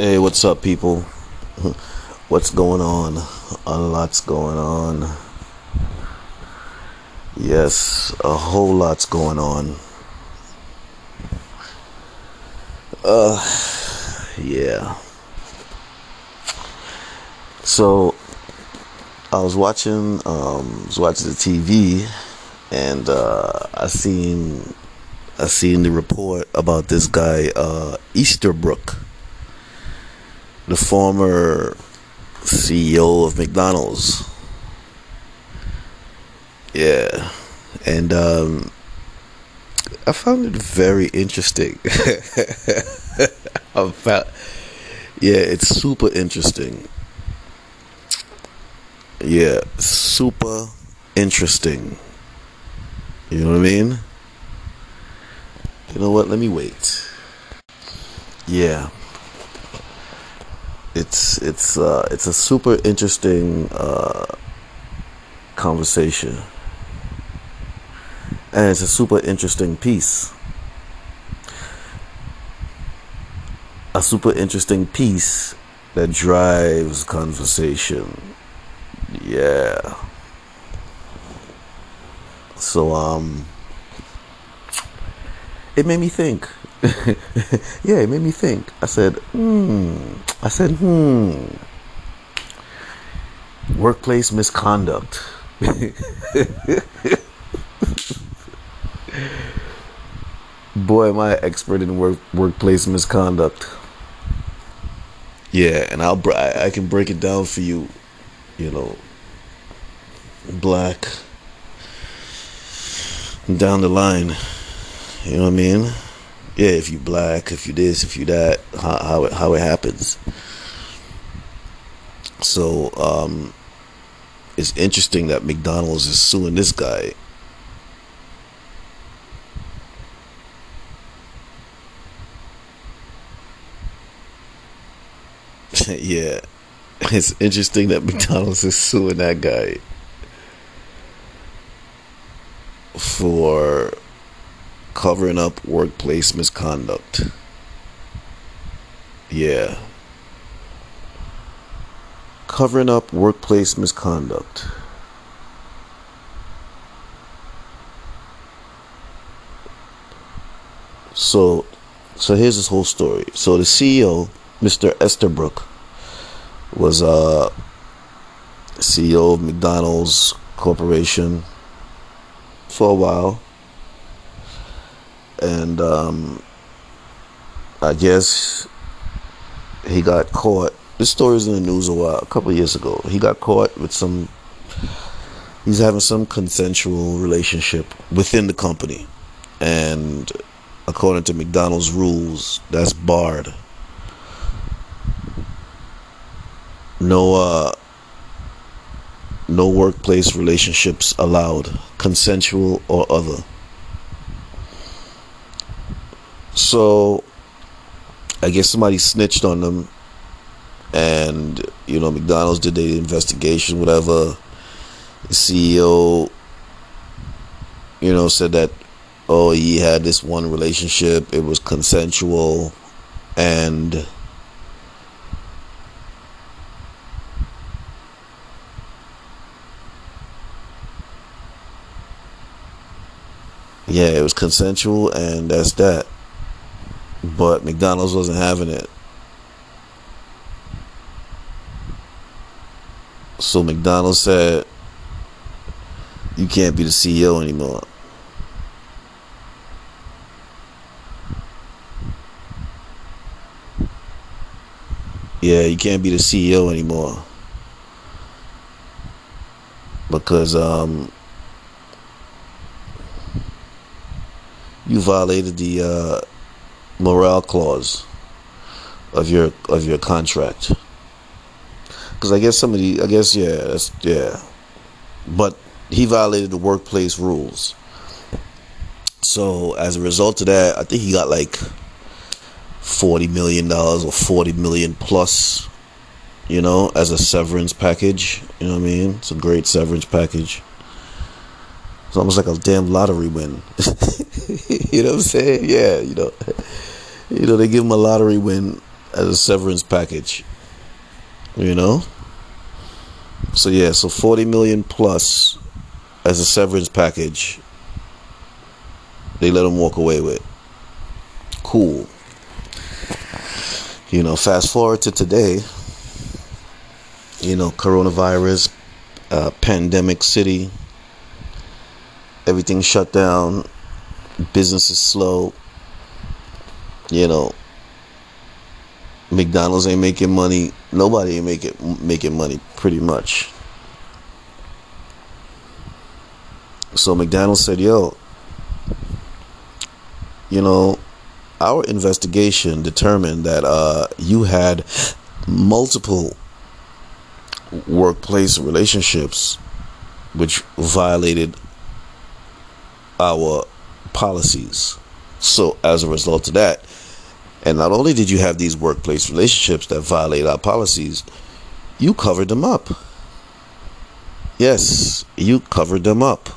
Hey, what's up, people? What's going on? A lot's going on. Yes, a whole lot's going on. Uh, yeah. So, I was watching, um, was watching the TV, and uh, I seen, I seen the report about this guy, uh, Easterbrook the former CEO of McDonald's. Yeah. And um, I found it very interesting. Found, yeah, it's super interesting. Yeah, super interesting. You know what I mean? You know what? Let me wait. Yeah it's it's uh, it's a super interesting uh, conversation, and it's a super interesting piece. A super interesting piece that drives conversation. Yeah. So um, it made me think. yeah, it made me think. I said, hmm. I said, hmm. Workplace misconduct. Boy, am I expert in work workplace misconduct. Yeah, and I'll I can break it down for you. You know, black down the line. You know what I mean? Yeah, if you black, if you this, if you that, how how it, how it happens. So um, it's interesting that McDonald's is suing this guy. yeah, it's interesting that McDonald's is suing that guy for covering up workplace misconduct. Yeah. Covering up workplace misconduct. So, so here's this whole story. So the CEO, Mr. Easterbrook, was uh CEO of McDonald's Corporation for a while and um, I guess he got caught. This story was in the news a while, a couple years ago. He got caught with some. He's having some consensual relationship within the company, and according to McDonald's rules, that's barred. No, uh, no workplace relationships allowed, consensual or other. So I guess somebody snitched on them, and you know McDonald's did the investigation, whatever. The CEO, you know, said that oh he had this one relationship, it was consensual, and. Yeah, it was consensual, and that's that but McDonald's wasn't having it. So McDonald's said, You can't be the CEO anymore. Yeah, you can't be the CEO anymore. Because um you violated the uh morale clause of your of your contract. Because I guess somebody, I guess yeah, that's yeah, but he violated the workplace rules. So as a result of that, I think he got like forty million dollars or forty million plus, you know, as a severance package. You know what I mean? It's a great severance package. It's almost like a damn lottery win. you know what I'm saying? Yeah, you know. You know, they give him a lottery win as a severance package. You know? So yeah, so 40 million plus as a severance package. They let him walk away with. Cool. You know, fast forward to today. You know, coronavirus, uh, pandemic city. Everything shut down. Business is slow. You know, McDonald's ain't making money. Nobody ain't making making money pretty much. So McDonald's said, "Yo, you know, our investigation determined that uh, you had multiple workplace relationships which violated our policies. So as a result of that, and not only did you have these workplace relationships that violate our policies, you covered them up. Yes, you covered them up.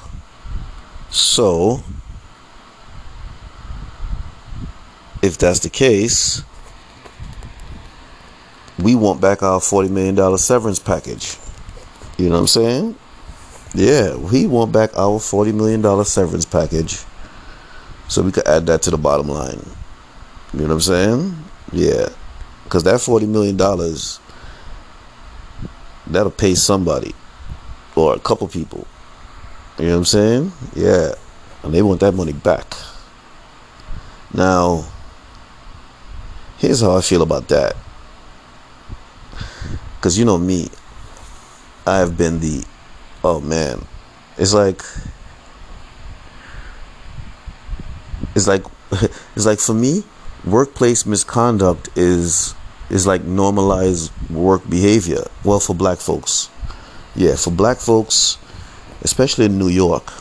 So, if that's the case, we want back our $40 million severance package. You know what I'm saying? Yeah, we want back our $40 million severance package so we could add that to the bottom line. You know what I'm saying? Yeah. Because that $40 million, that'll pay somebody or a couple people. You know what I'm saying? Yeah. And they want that money back. Now, here's how I feel about that. Because you know me, I have been the, oh man, it's like, it's like, it's like for me, workplace misconduct is is like normalized work behavior. Well, for black folks, yeah, for black folks, especially in New York,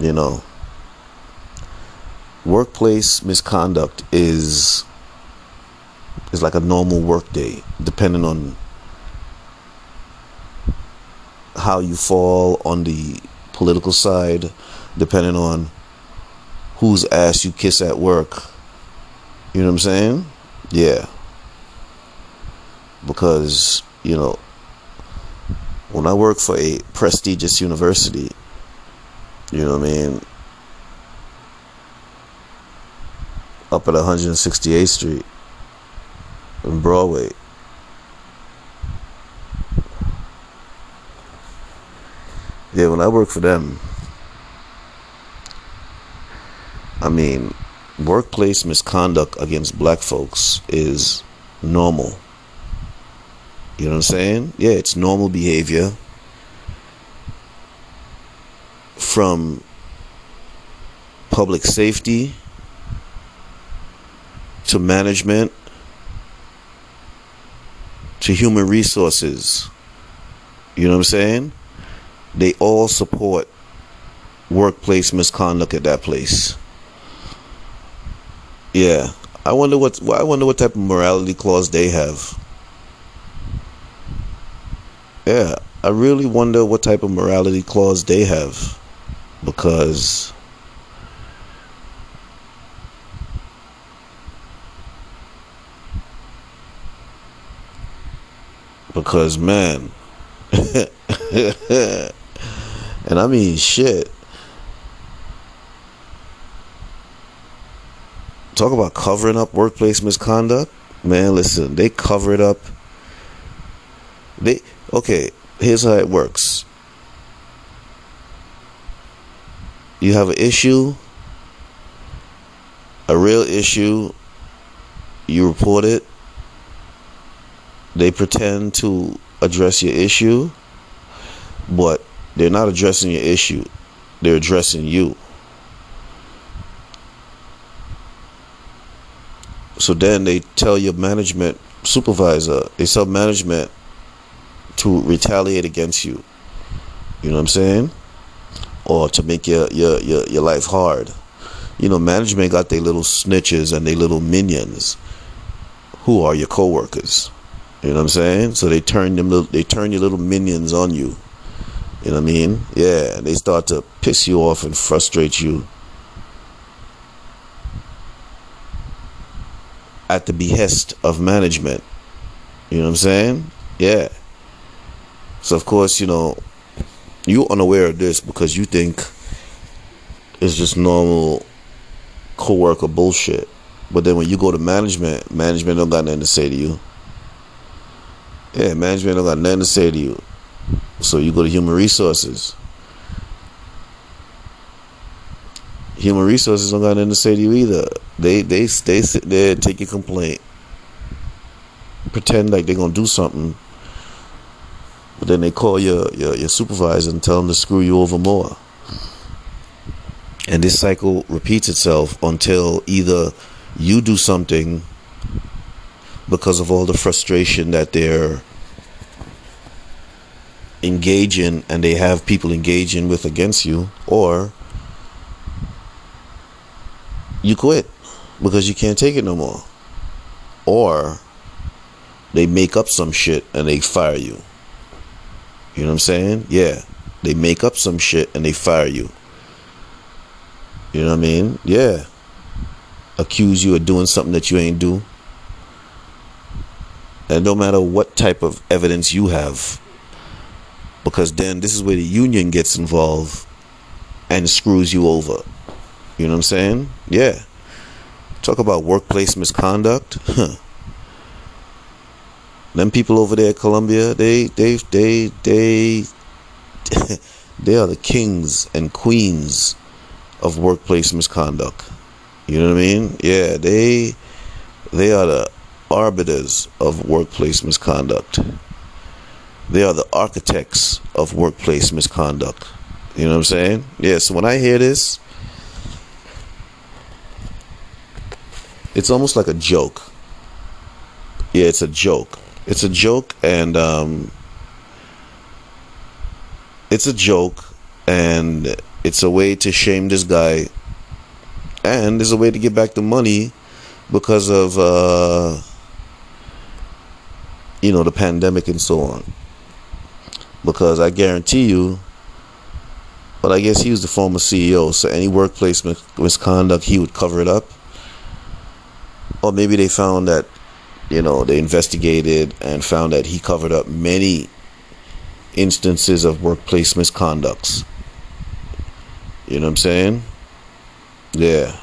you know, workplace misconduct is is like a normal work day, depending on how you fall on the political side, depending on whose ass you kiss at work you know what I'm saying? Yeah. Because, you know, when I work for a prestigious university, you know what I mean? Up at 168th Street in Broadway. Yeah, when I work for them, I mean, workplace misconduct against black folks is normal. You know what I'm saying? Yeah, it's normal behavior from public safety to management to human resources. You know what I'm saying? They all support workplace misconduct at that place. Yeah, I wonder what I wonder what type of morality clause they have. Yeah, I really wonder what type of morality clause they have because because man. And I mean shit talk about covering up workplace misconduct. Man, listen, they cover it up. They okay, here's how it works. You have an issue, a real issue, you report it. They pretend to address your issue, but they're not addressing your issue. They're addressing you. So then they tell your management supervisor, they tell management to retaliate against you. You know what I'm saying? Or to make your your your, your life hard. You know, management got their little snitches and their little minions who are your coworkers. You know what I'm saying? So they turn them they turn your little minions on you. You know what I mean? Yeah, they start to piss you off and frustrate you at the behest of management. You know what I'm saying? Yeah. So of course, you know, you're unaware of this because you think it's just normal co-worker bullshit. But then when you go to management, management don't got nothing to say to you. Yeah, management don't got nothing to say to you. So you go to human resources. Human resources don't got nothing to say to you either. They they they sit there take your complaint, pretend like they're gonna do something, but then they call your, your your supervisor and tell them to screw you over more. And this cycle repeats itself until either you do something because of all the frustration that they're engaging and they have people engaging with against you, or you quit because you can't take it no more. Or they make up some shit and they fire you. You know what I'm saying? Yeah. They make up some shit and they fire you. You know what I mean? Yeah. Accuse you of doing something that you ain't do. And no matter what type of evidence you have, because then this is where the union gets involved and screws you over. You know what I'm saying? Yeah. Talk about workplace misconduct. Huh. Them people over there at Columbia, they they they they they are the kings and queens of workplace misconduct. You know what I mean? Yeah, they they are the arbiters of workplace misconduct. They are the architects of workplace misconduct. You know what I'm saying? Yeah, so when I hear this, it's almost like a joke. Yeah, it's a joke. It's a joke, and um, it's a joke, and it's a way to shame this guy, and it's a way to get back the money because of uh, you know the pandemic and so on. Because I guarantee you, but I guess he was the former CEO, so any workplace misconduct, he would cover it up or maybe they found that you know they investigated and found that he covered up many instances of workplace misconducts. You know what i'm saying? Yeah.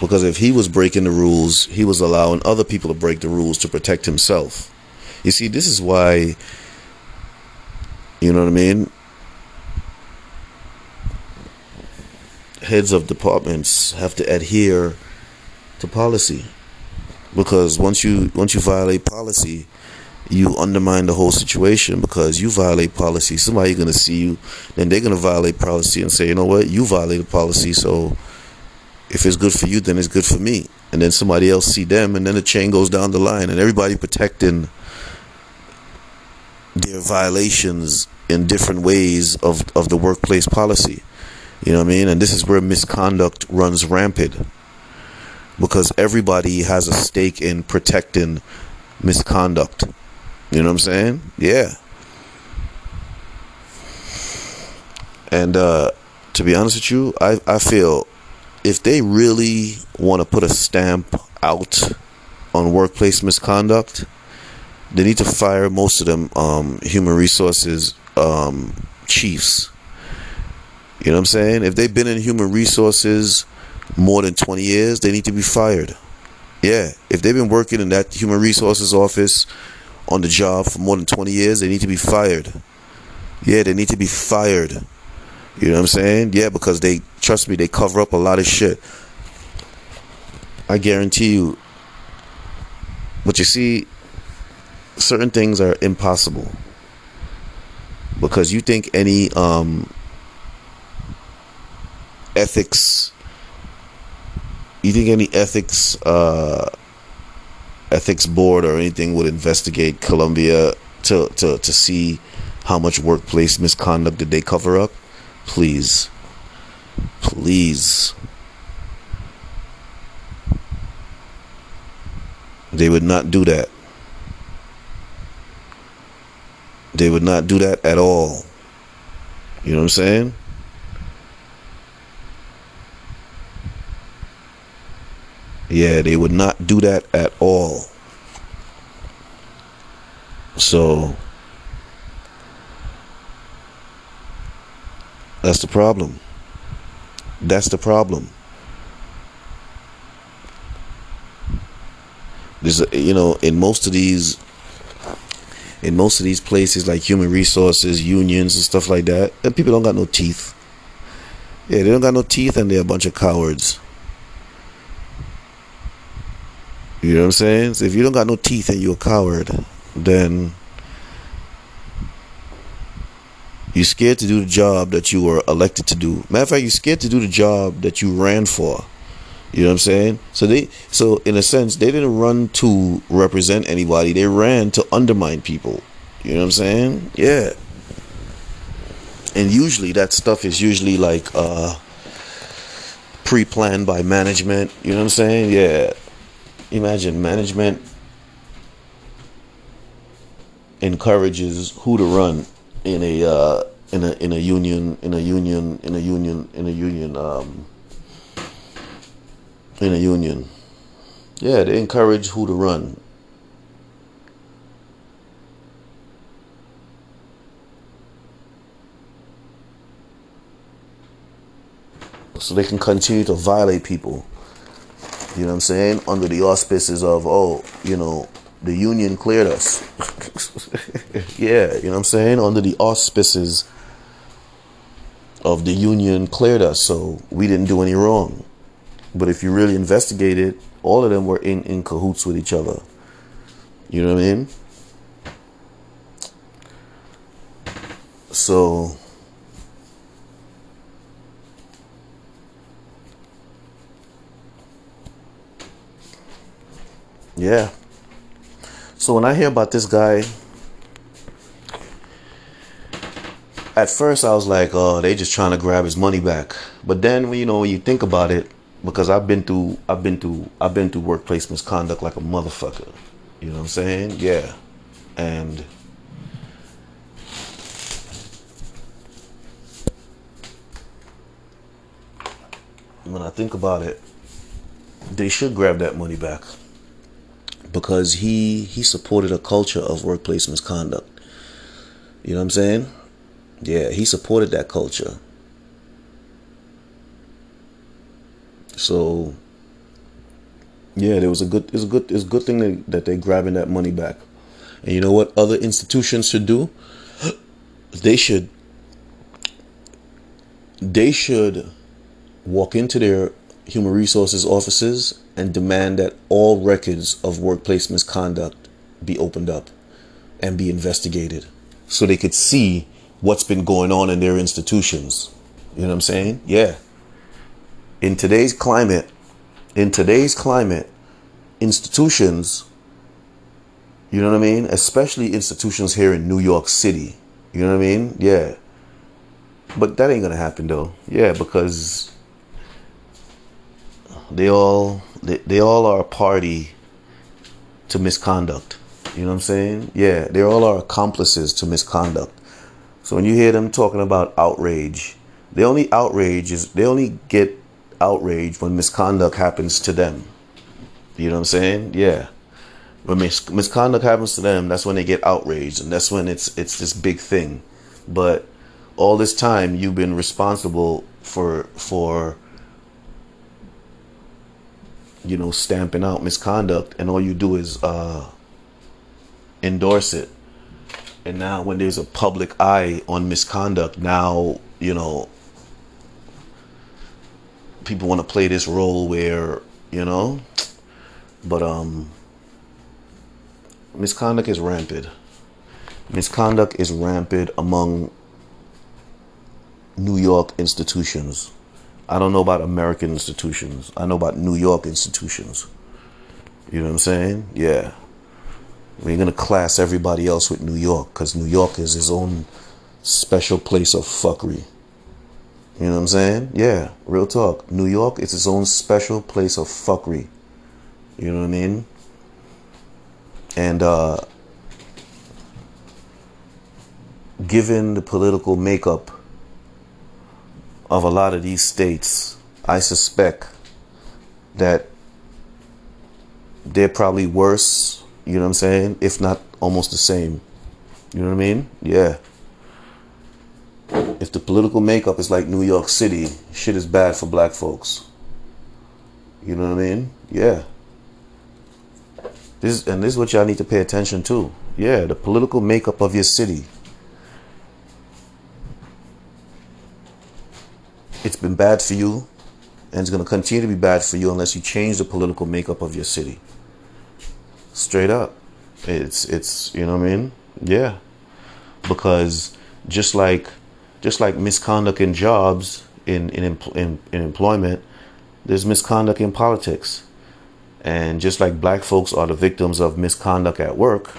Because if he was breaking the rules he was allowing other people to break the rules to protect himself. You see this is why you know what i mean? Heads of departments have to adhere to policy. Because once you once you violate policy you undermine the whole situation. Because you violate policy somebody's going to see you then they're going to violate policy and say you know what? You violated policy so if it's good for you then it's good for me. And then somebody else see them and then the chain goes down the line and everybody protecting their violations in different ways of, of the workplace policy. You know what i mean? And this is where misconduct runs rampant because everybody has a stake in protecting misconduct. You know what I'm saying? Yeah. And uh, to be honest with you, I, I feel if they really want to put a stamp out on workplace misconduct, they need to fire most of them um, human resources um, chiefs. You know what I'm saying? If they've been in human resources more than 20 years, they need to be fired. Yeah, if they've been working in that human resources office on the job for more than 20 years, they need to be fired. Yeah, they need to be fired. You know what I'm saying? Yeah, because they, trust me, they cover up a lot of shit. I guarantee you. But you see, certain things are impossible. Because you think any um, ethics you think any ethics uh, ethics board or anything would investigate Columbia to, to, to see how much workplace misconduct did they cover up? Please. Please. They would not do that. They would not do that at all. You know what I'm saying? Yeah, they would not do that at all. So that's the problem. That's the problem. There's, you know, in most of these, in most of these places like human resources, unions and stuff like that, people don't got no teeth. Yeah, they don't got no teeth, and they're a bunch of cowards. You know what I'm saying? So if you don't got no teeth and you're a coward, then you're scared to do the job that you were elected to do. Matter of fact, you're scared to do the job that you ran for. You know what I'm saying? So they so in a sense they didn't run to represent anybody. They ran to undermine people. You know what I'm saying? Yeah. And usually that stuff is usually like uh pre-planned by management. You know what I'm saying? Yeah. Imagine management encourages who to run in a uh, in a in a union in a union in a union in a union um, in a union. Yeah, they encourage who to run. So they can continue to violate people. You know what I'm saying? Under the auspices of, oh, you know, the union cleared us. yeah, you know what I'm saying? Under the auspices of the union cleared us, so we didn't do any wrong. But if you really investigate it, all of them were in, in cahoots with each other. You know what I mean? So yeah. So when I hear about this guy, at first I was like, oh, they just trying to grab his money back. But then you know when you think about it, because I've been through I've been through I've been through workplace misconduct like a motherfucker. You know what I'm saying? Yeah. And when I think about it, they should grab that money back because he he supported a culture of workplace misconduct. You know what I'm saying? Yeah, he supported that culture. So yeah, there was a good it's a good it's a good thing that, that they're grabbing that money back. And you know what other institutions should do? They should they should walk into their human resources offices and demand that all records of workplace misconduct be opened up and be investigated so they could see what's been going on in their institutions. You know what I'm saying? Yeah. In today's climate, in today's climate, institutions, you know what I mean? Especially institutions here in New York City. You know what I mean? Yeah. But that ain't gonna happen though. Yeah, because they all they, they all are a party to misconduct. You know what I'm saying? Yeah, they all are accomplices to misconduct. So when you hear them talking about outrage, they only outrage is they only get outrage when misconduct happens to them. You know what I'm saying? Yeah. When mis- misconduct happens to them, that's when they get outraged, and that's when it's it's this big thing. But all this time, you've been responsible for for you know, stamping out misconduct, and all you do is uh, endorse it. And now, when there's a public eye on misconduct, now you know people want to play this role where you know, but um, misconduct is rampant. Misconduct is rampant among New York institutions. I don't know about American institutions. I know about New York institutions. You know what I'm saying? Yeah. We're going to class everybody else with New York because New York is his own special place of fuckery. You know what I'm saying? Yeah, real talk. New York is its own special place of fuckery. You know what I mean? And uh, given the political makeup of a lot of these states, I suspect that they're probably worse. You know what I'm saying? If not almost the same. You know what I mean? Yeah. If the political makeup is like New York City, shit is bad for black folks. You know what I mean? Yeah. This and this is what y'all need to pay attention to. Yeah, the political makeup of your city. It's been bad for you, and it's going to continue to be bad for you unless you change the political makeup of your city. Straight up. It's it's you know what I mean? Yeah. Because just like just like misconduct in jobs in in in, in employment, there's misconduct in politics. And just like black folks are the victims of misconduct at work,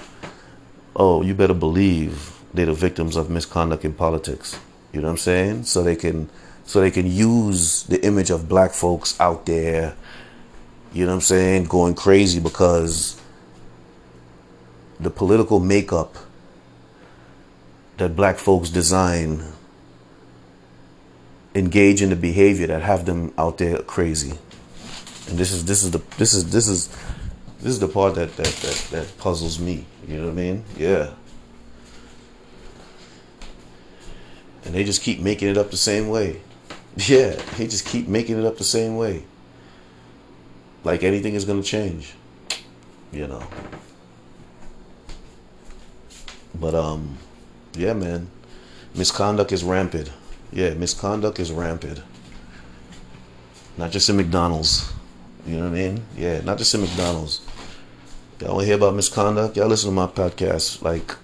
oh, you better believe they're the victims of misconduct in politics. You know what I'm saying? So they can so they can use the image of black folks out there, you know what I'm saying, going crazy because the political makeup that black folks design engage in the behavior that have them out there crazy. And this is this is the this is this is this is the part that that that, that puzzles me. You know what I mean? Yeah. And they just keep making it up the same way. Yeah, they just keep making it up the same way. Like anything is gonna change. You know. But um yeah man. Misconduct is rampant. Yeah, misconduct is rampant. Not just in McDonald's. You know what I mean? Yeah, not just in McDonald's. Y'all want to hear about misconduct? Y'all listen to my podcast, like,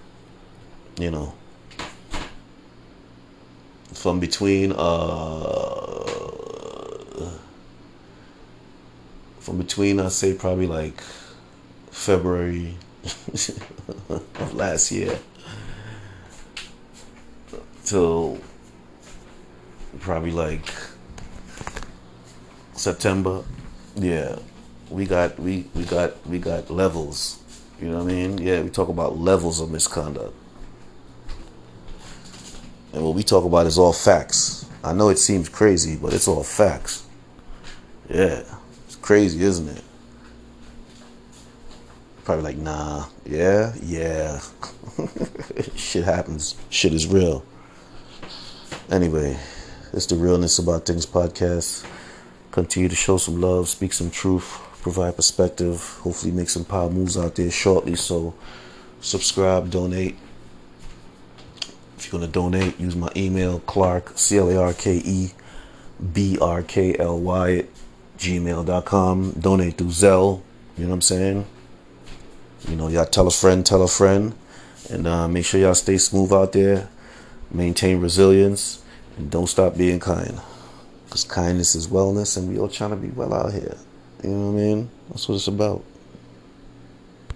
you know, from between uh from between I say probably like February of last year till probably like September. Yeah, we got we we got we got levels. You know what I mean? Yeah, we talk about levels of misconduct. And what we talk about is all facts. I know it seems crazy, but it's all facts. Yeah. It's crazy, isn't it? Probably like, nah, yeah, yeah. Shit happens. Shit is real. Anyway. It's the Realness About Things podcast. Continue to show some love, speak some truth, provide perspective, hopefully make some power moves out there shortly. So subscribe, donate. If you're gonna donate, use my email, Clark, C L A R K E B R K L Y at gmail.com. Donate through Zelle. You know what I'm saying? You know, y'all tell a friend, tell a friend. And uh, make sure y'all stay smooth out there. Maintain resilience and don't stop being kind. Because kindness is wellness, and we all trying to be well out here. You know what I mean? That's what it's about.